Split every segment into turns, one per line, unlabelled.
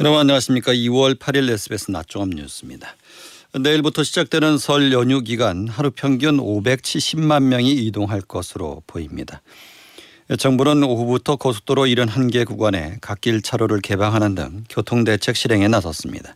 여러분 안녕하십니까. 2월 8일 SBS 낮종합 뉴스입니다. 내일부터 시작되는 설 연휴 기간 하루 평균 570만 명이 이동할 것으로 보입니다. 정부는 오후부터 고속도로 71개 구간에 갓길 차로를 개방하는 등 교통대책 실행에 나섰습니다.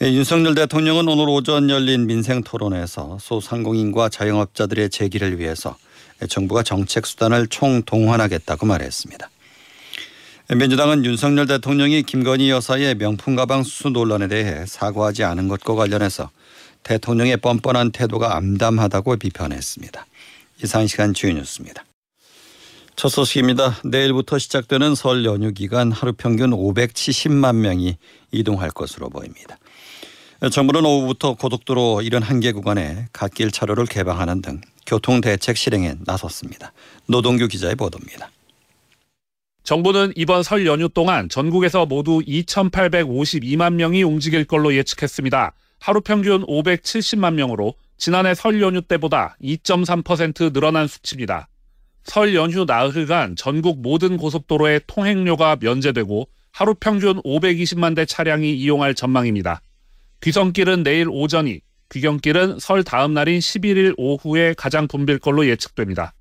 윤석열 대통령은 오늘 오전 열린 민생 토론에서 소상공인과 자영업자들의 재기를 위해서 정부가 정책 수단을 총동원하겠다고 말했습니다. 민주당은 윤석열 대통령이 김건희 여사의 명품 가방 수수 논란에 대해 사과하지 않은 것과 관련해서 대통령의 뻔뻔한 태도가 암담하다고 비판했습니다. 이상 시간 주요 뉴스입니다. 첫 소식입니다. 내일부터 시작되는 설 연휴 기간 하루 평균 570만 명이 이동할 것으로 보입니다. 정부는 오후부터 고속도로 71개 구간에 갓길 차로를 개방하는 등 교통 대책 실행에 나섰습니다. 노동규 기자의 보도입니다.
정부는 이번 설 연휴 동안 전국에서 모두 2,852만 명이 움직일 걸로 예측했습니다. 하루 평균 570만 명으로 지난해 설 연휴 때보다 2.3% 늘어난 수치입니다. 설 연휴 나흘간 전국 모든 고속도로의 통행료가 면제되고 하루 평균 520만 대 차량이 이용할 전망입니다. 귀성길은 내일 오전이, 귀경길은 설 다음 날인 11일 오후에 가장 붐빌 걸로 예측됩니다.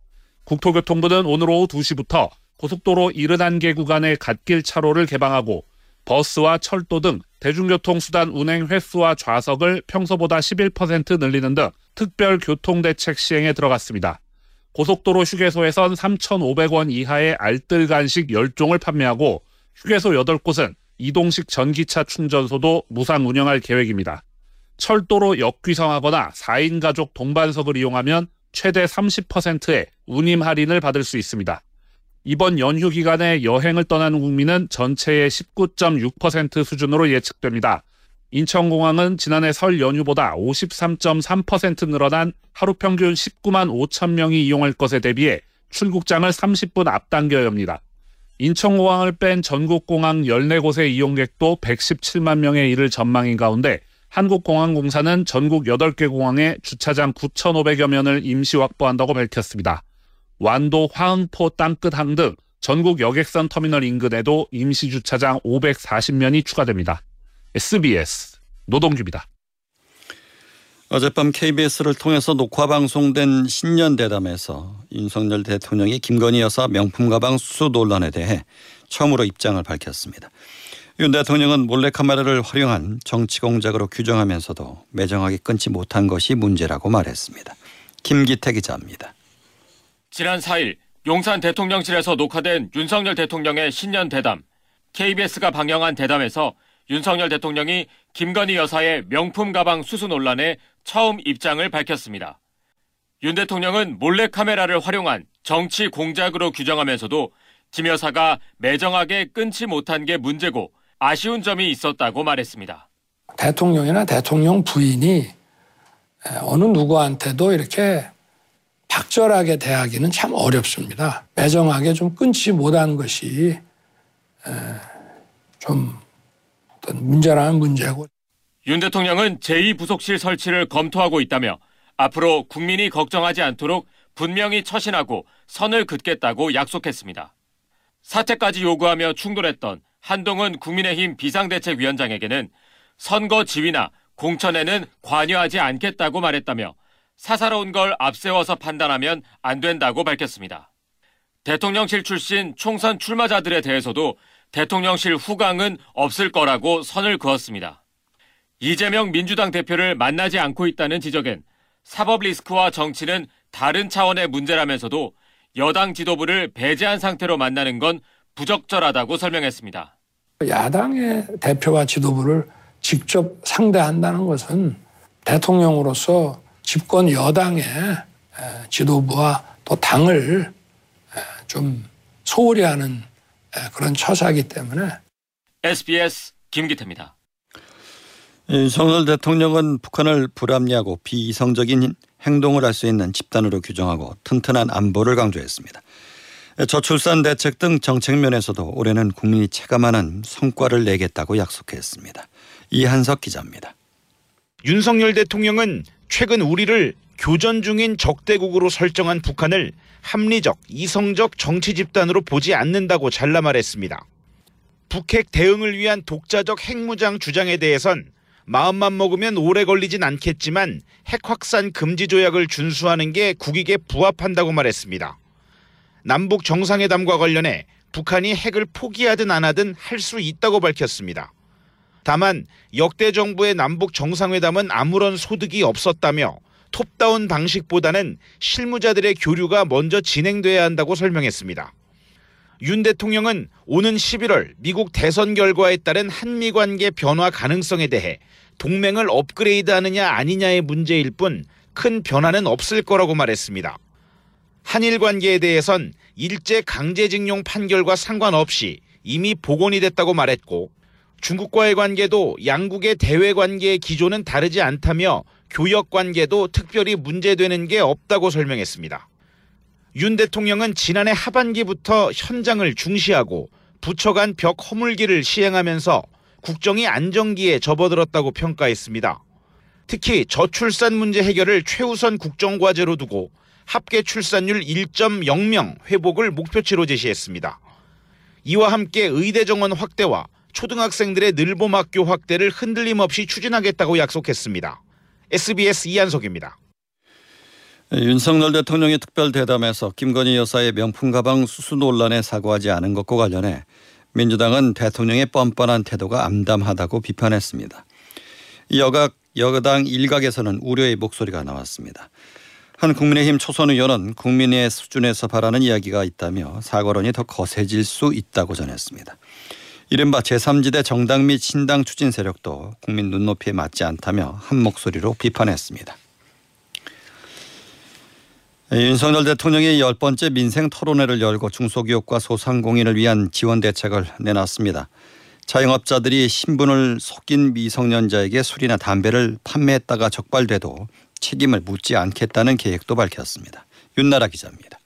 국토교통부는 오늘 오후 2시부터 고속도로 71개 구간의 갓길 차로를 개방하고 버스와 철도 등 대중교통수단 운행 횟수와 좌석을 평소보다 11% 늘리는 등 특별 교통대책 시행에 들어갔습니다. 고속도로 휴게소에선 3,500원 이하의 알뜰 간식 10종을 판매하고 휴게소 8곳은 이동식 전기차 충전소도 무상 운영할 계획입니다. 철도로 역귀성하거나 4인 가족 동반석을 이용하면 최대 30%의 운임 할인을 받을 수 있습니다. 이번 연휴 기간에 여행을 떠나는 국민은 전체의 19.6% 수준으로 예측됩니다. 인천공항은 지난해 설 연휴보다 53.3% 늘어난 하루 평균 19만 5천 명이 이용할 것에 대비해 출국장을 30분 앞당겨 엽니다. 인천공항을 뺀 전국공항 14곳의 이용객도 117만 명에 이를 전망인 가운데 한국공항공사는 전국 8개 공항에 주차장 9,500여 면을 임시 확보한다고 밝혔습니다. 완도 화흥포 땅끝항 등 전국 여객선 터미널 인근에도 임시 주차장 540면이 추가됩니다. SBS 노동규입니다.
어젯밤 KBS를 통해서 녹화 방송된 신년 대담에서 윤석열 대통령이 김건희 여사 명품 가방 수수 논란에 대해 처음으로 입장을 밝혔습니다. 윤 대통령은 몰래카메라를 활용한 정치 공작으로 규정하면서도 매정하게 끊지 못한 것이 문제라고 말했습니다. 김기태 기자입니다.
지난 4일 용산 대통령실에서 녹화된 윤석열 대통령의 신년 대담, KBS가 방영한 대담에서 윤석열 대통령이 김건희 여사의 명품 가방 수수 논란에 처음 입장을 밝혔습니다. 윤 대통령은 몰래카메라를 활용한 정치 공작으로 규정하면서도 김 여사가 매정하게 끊지 못한 게 문제고 아쉬운 점이 있었다고 말했습니다.
대통령이나 대통령 부인이 어느 누구한테도 이렇게 박절하게 대하기는 참 어렵습니다. 매정하게 좀 끊지 못한 것이 좀 어떤 문제라는 문제고.
윤 대통령은 제2부속실 설치를 검토하고 있다며 앞으로 국민이 걱정하지 않도록 분명히 처신하고 선을 긋겠다고 약속했습니다. 사퇴까지 요구하며 충돌했던 한동훈 국민의힘 비상대책위원장에게는 선거 지위나 공천에는 관여하지 않겠다고 말했다며 사사로운 걸 앞세워서 판단하면 안 된다고 밝혔습니다. 대통령실 출신 총선 출마자들에 대해서도 대통령실 후광은 없을 거라고 선을 그었습니다. 이재명 민주당 대표를 만나지 않고 있다는 지적엔 사법 리스크와 정치는 다른 차원의 문제라면서도 여당 지도부를 배제한 상태로 만나는 건 부적절하다고 설명했습니다.
야당의 대표와 지도부를 직접 상대한다는 것은 대통령으로서 집권 여당의 지도부와 또 당을 좀 소홀히 하는 그런 처사이기 때문에
SBS 김기태입니다.
윤석열 대통령은 북한을 불합리하고 비이성적인 행동을 할 수 있는 집단으로 규정하고 튼튼한 안보를 강조했습니다. 저출산 대책 등 정책 면에서도 올해는 국민이 체감하는 성과를 내겠다고 약속했습니다. 이한석 기자입니다.
윤석열 대통령은 최근 우리를 교전 중인 적대국으로 설정한 북한을 합리적, 이성적 정치 집단으로 보지 않는다고 잘라 말했습니다. 북핵 대응을 위한 독자적 핵무장 주장에 대해선 마음만 먹으면 오래 걸리진 않겠지만 핵 확산 금지 조약을 준수하는 게 국익에 부합한다고 말했습니다. 남북 정상회담과 관련해 북한이 핵을 포기하든 안 하든 할 수 있다고 밝혔습니다. 다만 역대 정부의 남북 정상회담은 아무런 소득이 없었다며 톱다운 방식보다는 실무자들의 교류가 먼저 진행돼야 한다고 설명했습니다. 윤 대통령은 오는 11월 미국 대선 결과에 따른 한미 관계 변화 가능성에 대해 동맹을 업그레이드하느냐 아니냐의 문제일 뿐 큰 변화는 없을 거라고 말했습니다. 한일 관계에 대해선 일제 강제징용 판결과 상관없이 이미 복원이 됐다고 말했고 중국과의 관계도 양국의 대외 관계의 기조는 다르지 않다며 교역 관계도 특별히 문제되는 게 없다고 설명했습니다. 윤 대통령은 지난해 하반기부터 현장을 중시하고 부처 간 벽 허물기를 시행하면서 국정이 안정기에 접어들었다고 평가했습니다. 특히 저출산 문제 해결을 최우선 국정과제로 두고 합계 출산율 1.0명 회복을 목표치로 제시했습니다. 이와 함께 의대 정원 확대와 초등학생들의 늘봄학교 확대를 흔들림 없이 추진하겠다고 약속했습니다. SBS 이한석입니다.
윤석열 대통령이 특별 대담에서 김건희 여사의 명품 가방 수수 논란에 사과하지 않은 것과 관련해 민주당은 대통령의 뻔뻔한 태도가 암담하다고 비판했습니다. 여각 여당 일각에서는 우려의 목소리가 나왔습니다. 한 국민의힘 초선 의원은 국민의 수준에서 바라는 이야기가 있다며 사과론이 더 거세질 수 있다고 전했습니다. 이른바 제3지대 정당 및 신당 추진 세력도 국민 눈높이에 맞지 않다며 한 목소리로 비판했습니다. 윤석열 대통령이 열 번째 민생 토론회를 열고 중소기업과 소상공인을 위한 지원 대책을 내놨습니다. 자영업자들이 신분을 속인 미성년자에게 술이나 담배를 판매했다가 적발돼도 책임을 묻지 않겠다는 계획도 밝혔습니다. 윤나라 기자입니다.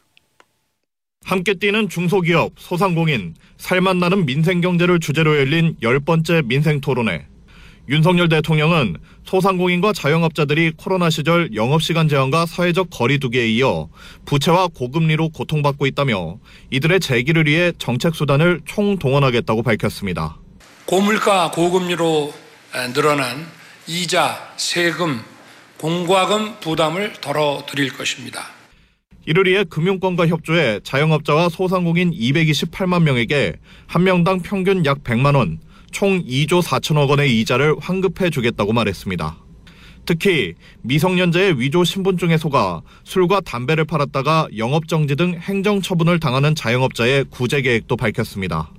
함께 뛰는 중소기업, 소상공인, 살맛나는 민생경제를 주제로 열린 열 번째 민생토론회. 윤석열 대통령은 소상공인과 자영업자들이 코로나 시절 영업시간 제한과 사회적 거리두기에 이어 부채와 고금리로 고통받고 있다며 이들의 재기를 위해 정책수단을 총동원하겠다고 밝혔습니다.
고물가 고금리로 늘어난 이자, 세금, 공과금 부담을 덜어드릴 것입니다.
이를 위해 금융권과 협조해 자영업자와 소상공인 228만 명에게 한 명당 평균 약 100만 원, 총 2조 4천억 원의 이자를 환급해 주겠다고 말했습니다. 특히 미성년자의 위조 신분증에 속아 술과 담배를 팔았다가 영업정지 등 행정처분을 당하는 자영업자의 구제 계획도 밝혔습니다.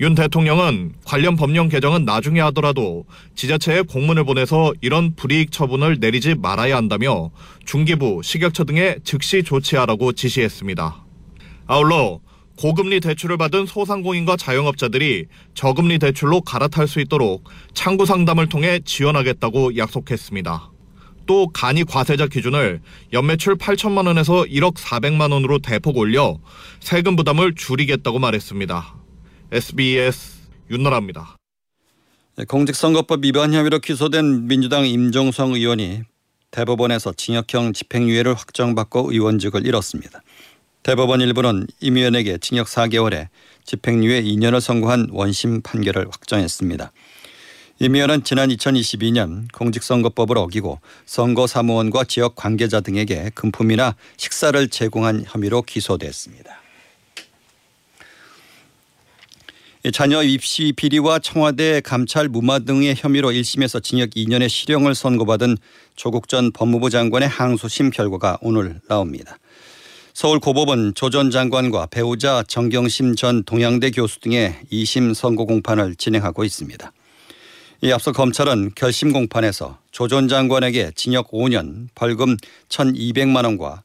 윤 대통령은 관련 법령 개정은 나중에 하더라도 지자체에 공문을 보내서 이런 불이익 처분을 내리지 말아야 한다며 중기부, 식약처 등에 즉시 조치하라고 지시했습니다. 아울러 고금리 대출을 받은 소상공인과 자영업자들이 저금리 대출로 갈아탈 수 있도록 창구 상담을 통해 지원하겠다고 약속했습니다. 또 간이 과세자 기준을 연매출 8천만 원에서 1억 4백만 원으로 대폭 올려 세금 부담을 줄이겠다고 말했습니다. SBS 윤나라입니다.
네, 공직선거법 위반 혐의로 기소된 민주당 임종성 의원이 대법원에서 징역형 집행유예를 확정받고 의원직을 잃었습니다. 대법원 일부는 임 의원에게 징역 4개월에 집행유예 2년을 선고한 원심 판결을 확정했습니다. 임 의원은 지난 2022년 공직선거법을 어기고 선거사무원과 지역 관계자 등에게 금품이나 식사를 제공한 혐의로 기소됐습니다. 자녀 입시 비리와 청와대 감찰 무마 등의 혐의로 1심에서 징역 2년의 실형을 선고받은 조국 전 법무부 장관의 항소심 결과가 오늘 나옵니다. 서울고법은 조 전 장관과 배우자 정경심 전 동양대 교수 등의 2심 선고 공판을 진행하고 있습니다. 이 앞서 검찰은 결심 공판에서 조 전 장관에게 징역 5년, 벌금 1,200만 원과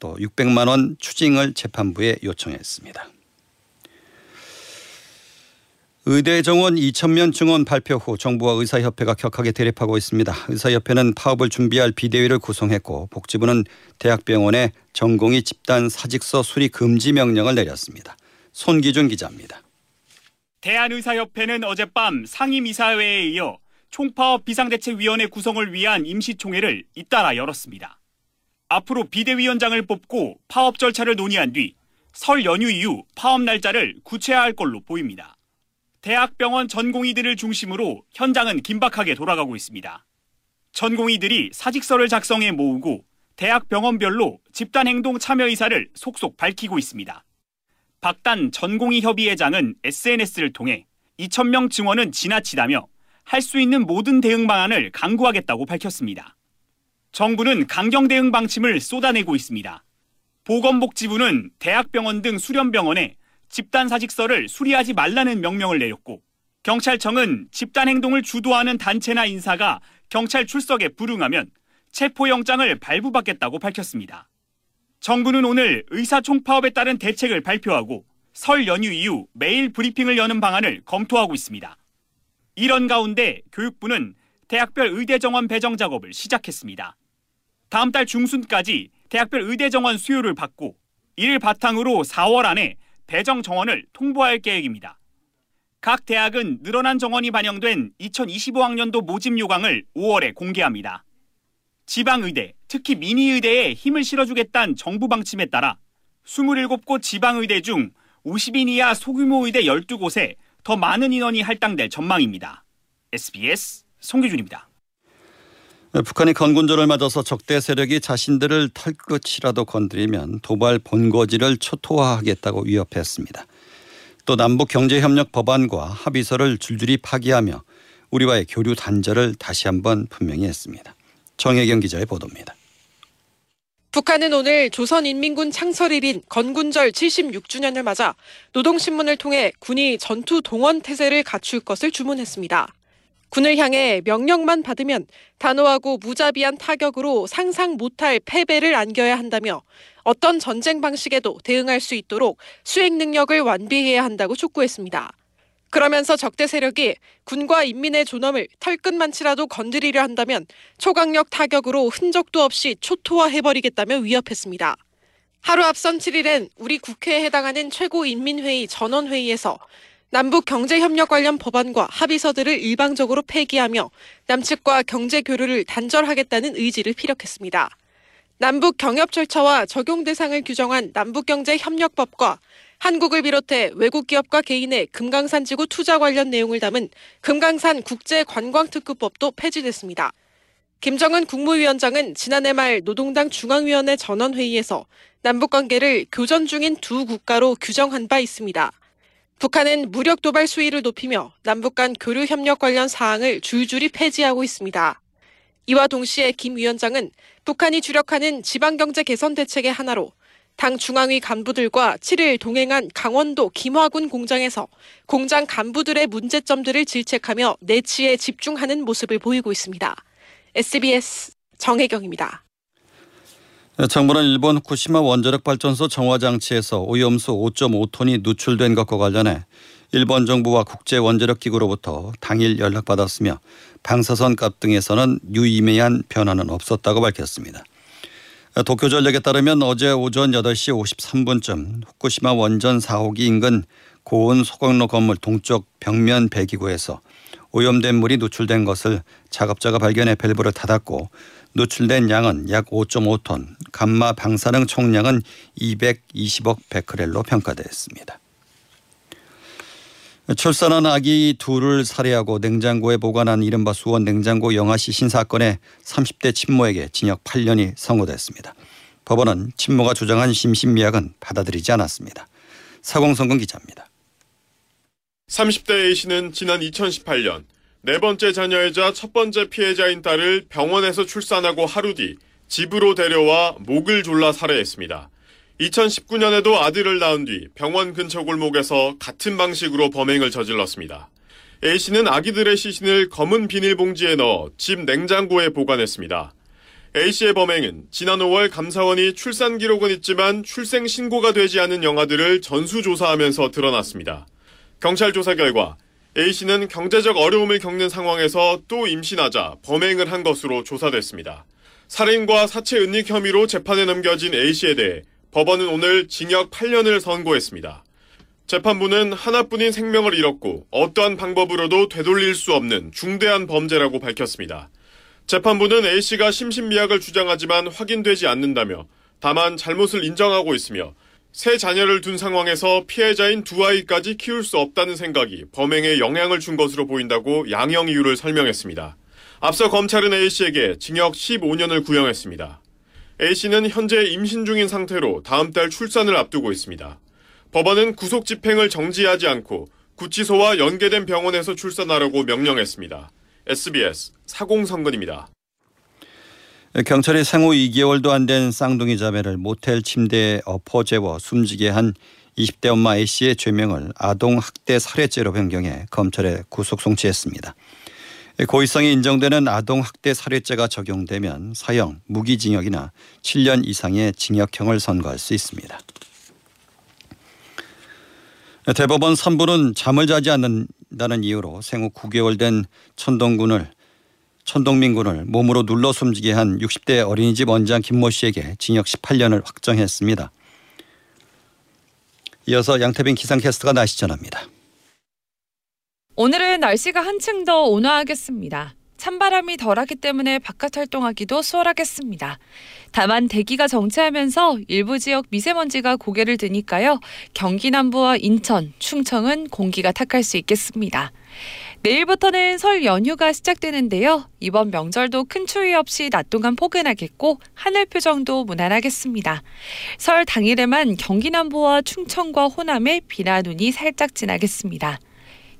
또 600만 원 추징을 재판부에 요청했습니다. 의대 정원 2천면 증원 발표 후 정부와 의사협회가 격하게 대립하고 있습니다. 의사협회는 파업을 준비할 비대위를 구성했고 복지부는 대학병원에 전공의 집단 사직서 수리 금지 명령을 내렸습니다. 손기준 기자입니다.
대한의사협회는 어젯밤 상임이사회에 이어 총파업 비상대책위원회 구성을 위한 임시총회를 잇따라 열었습니다. 앞으로 비대위원장을 뽑고 파업 절차를 논의한 뒤 설 연휴 이후 파업 날짜를 구체화할 걸로 보입니다. 대학병원 전공의들을 중심으로 현장은 긴박하게 돌아가고 있습니다. 전공의들이 사직서를 작성해 모으고 대학 병원별로 집단행동 참여 의사를 속속 밝히고 있습니다. 박단 전공의 협의회장은 SNS를 통해 2,000명 증원은 지나치다며 할 수 있는 모든 대응 방안을 강구하겠다고 밝혔습니다. 정부는 강경 대응 방침을 쏟아내고 있습니다. 보건복지부는 대학병원 등 수련병원에 집단 사직서를 수리하지 말라는 명령을 내렸고 경찰청은 집단 행동을 주도하는 단체나 인사가 경찰 출석에 불응하면 체포영장을 발부받겠다고 밝혔습니다. 정부는 오늘 의사총파업에 따른 대책을 발표하고 설 연휴 이후 매일 브리핑을 여는 방안을 검토하고 있습니다. 이런 가운데 교육부는 대학별 의대 정원 배정 작업을 시작했습니다. 다음 달 중순까지 대학별 의대 정원 수요를 받고 이를 바탕으로 4월 안에 배정 정원을 통보할 계획입니다. 각 대학은 늘어난 정원이 반영된 2025학년도 모집 요강을 5월에 공개합니다. 지방의대, 특히 미니의대에 힘을 실어주겠다는 정부 방침에 따라 27곳 지방의대 중 50인 이하 소규모 의대 12곳에 더 많은 인원이 할당될 전망입니다. SBS 송기준입니다.
북한이 건군절을 맞아서 적대 세력이 자신들을 털끝이라도 건드리면 도발 본거지를 초토화하겠다고 위협했습니다. 또 남북 경제협력 법안과 합의서를 줄줄이 파기하며 우리와의 교류 단절을 다시 한번 분명히 했습니다. 정혜경 기자의 보도입니다.
북한은 오늘 조선인민군 창설일인 건군절 76주년을 맞아 노동신문을 통해 군이 전투 동원 태세를 갖출 것을 주문했습니다. 군을 향해 명령만 받으면 단호하고 무자비한 타격으로 상상 못할 패배를 안겨야 한다며 어떤 전쟁 방식에도 대응할 수 있도록 수행 능력을 완비해야 한다고 촉구했습니다. 그러면서 적대 세력이 군과 인민의 존엄을 털끝만치라도 건드리려 한다면 초강력 타격으로 흔적도 없이 초토화해버리겠다며 위협했습니다. 하루 앞선 7일엔 우리 국회에 해당하는 최고인민회의 전원회의에서 남북 경제협력 관련 법안과 합의서들을 일방적으로 폐기하며 남측과 경제 교류를 단절하겠다는 의지를 피력했습니다. 남북 경협 절차와 적용 대상을 규정한 남북경제협력법과 한국을 비롯해 외국 기업과 개인의 금강산 지구 투자 관련 내용을 담은 금강산 국제관광특구법도 폐지됐습니다. 김정은 국무위원장은 지난해 말 노동당 중앙위원회 전원회의에서 남북관계를 교전 중인 두 국가로 규정한 바 있습니다. 북한은 무력 도발 수위를 높이며 남북 간 교류 협력 관련 사항을 줄줄이 폐지하고 있습니다. 이와 동시에 김 위원장은 북한이 주력하는 지방경제 개선 대책의 하나로 당 중앙위 간부들과 7일 동행한 강원도 김화군 공장에서 공장 간부들의 문제점들을 질책하며 내치에 집중하는 모습을 보이고 있습니다. SBS 정혜경입니다.
정부는 일본 후쿠시마 원자력 발전소 정화 장치에서 오염수 5.5톤이 누출된 것과 관련해 일본 정부와 국제 원자력 기구로부터 당일 연락받았으며 방사선 값 등에서는 유의미한 변화는 없었다고 밝혔습니다. 도쿄전력에 따르면 어제 오전 8시 53분쯤 후쿠시마 원전 4호기 인근 고온 소각로 건물 동쪽 벽면 배기구에서 오염된 물이 누출된 것을 작업자가 발견해 밸브를 닫았고 누출된 양은 약 5.5톤, 감마 방사능 총량은 220억 베크렐로 평가됐습니다. 출산한 아기 둘을 살해하고 냉장고에 보관한 이른바 수원 냉장고 영아시 신 사건의 30대 친모에게 징역 8년이 선고됐습니다. 법원은 친모가 주장한 심신미약은 받아들이지 않았습니다. 사공성근 기자입니다.
30대 A씨는 지난 2018년 네 번째 자녀이자 첫 번째 피해자인 딸을 병원에서 출산하고 하루 뒤 집으로 데려와 목을 졸라 살해했습니다. 2019년에도 아들을 낳은 뒤 병원 근처 골목에서 같은 방식으로 범행을 저질렀습니다. A씨는 아기들의 시신을 검은 비닐봉지에 넣어 집 냉장고에 보관했습니다. A씨의 범행은 지난 5월 감사원이 출산 기록은 있지만 출생 신고가 되지 않은 영아들을 전수조사하면서 드러났습니다. 경찰 조사 결과 A씨는 경제적 어려움을 겪는 상황에서 또 임신하자 범행을 한 것으로 조사됐습니다. 살인과 사체 은닉 혐의로 재판에 넘겨진 A씨에 대해 법원은 오늘 징역 8년을 선고했습니다. 재판부는 하나뿐인 생명을 잃었고 어떠한 방법으로도 되돌릴 수 없는 중대한 범죄라고 밝혔습니다. 재판부는 A씨가 심신미약을 주장하지만 확인되지 않는다며 다만 잘못을 인정하고 있으며 세 자녀를 둔 상황에서 피해자인 두 아이까지 키울 수 없다는 생각이 범행에 영향을 준 것으로 보인다고 양형 이유를 설명했습니다. 앞서 검찰은 A씨에게 징역 15년을 구형했습니다. A씨는 현재 임신 중인 상태로 다음 달 출산을 앞두고 있습니다. 법원은 구속 집행을 정지하지 않고 구치소와 연계된 병원에서 출산하라고 명령했습니다. SBS 사공성근입니다.
경찰이 생후 2개월도 안 된 쌍둥이 자매를 모텔 침대에 엎어 재워 숨지게 한 20대 엄마 A씨의 죄명을 아동 학대 살해죄로 변경해 검찰에 구속 송치했습니다. 고의성이 인정되는 아동 학대 살해죄가 적용되면 사형, 무기징역이나 7년 이상의 징역형을 선고할 수 있습니다. 대법원 3부는 잠을 자지 않는다는 이유로 생후 9개월 된 천동군을 천동민 군을 몸으로 눌러 숨지게 한 60대 어린이집 원장 김모 씨에게 징역 18년을 확정했습니다. 이어서 양태빈 기상캐스터가 날씨 전합니다.
오늘은 날씨가 한층 더 온화하겠습니다. 찬바람이 덜하기 때문에 바깥 활동하기도 수월하겠습니다. 다만 대기가 정체하면서 일부 지역 미세먼지가 고개를 드니까요. 경기 남부와 인천, 충청은 공기가 탁할 수 있겠습니다. 내일부터는 설 연휴가 시작되는데요. 이번 명절도 큰 추위 없이 낮 동안 포근하겠고 하늘 표정도 무난하겠습니다. 설 당일에만 경기 남부와 충청과 호남에 비나 눈이 살짝 지나겠습니다.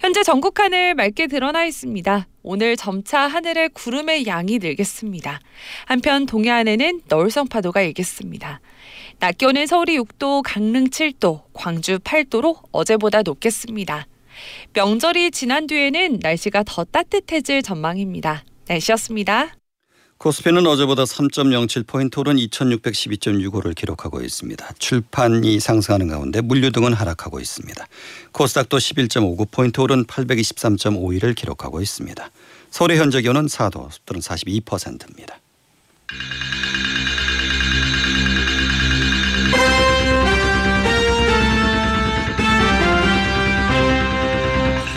현재 전국 하늘 맑게 드러나 있습니다. 오늘 점차 하늘에 구름의 양이 늘겠습니다. 한편 동해안에는 너울성 파도가 일겠습니다. 낮 기온은 서울이 6도, 강릉 7도, 광주 8도로 어제보다 높겠습니다. 명절이 지난 뒤에는 날씨가 더 따뜻해질 전망입니다. 날씨였습니다.
코스피는 어제보다 3.07포인트 오른 2612.65를 기록하고 있습니다. 출판이 상승하는 가운데 물류 등은 하락하고 있습니다. 코스닥도 11.59포인트 오른 823.51을 기록하고 있습니다. 서울의 현재 기온은 4도, 습도는 42%입니다.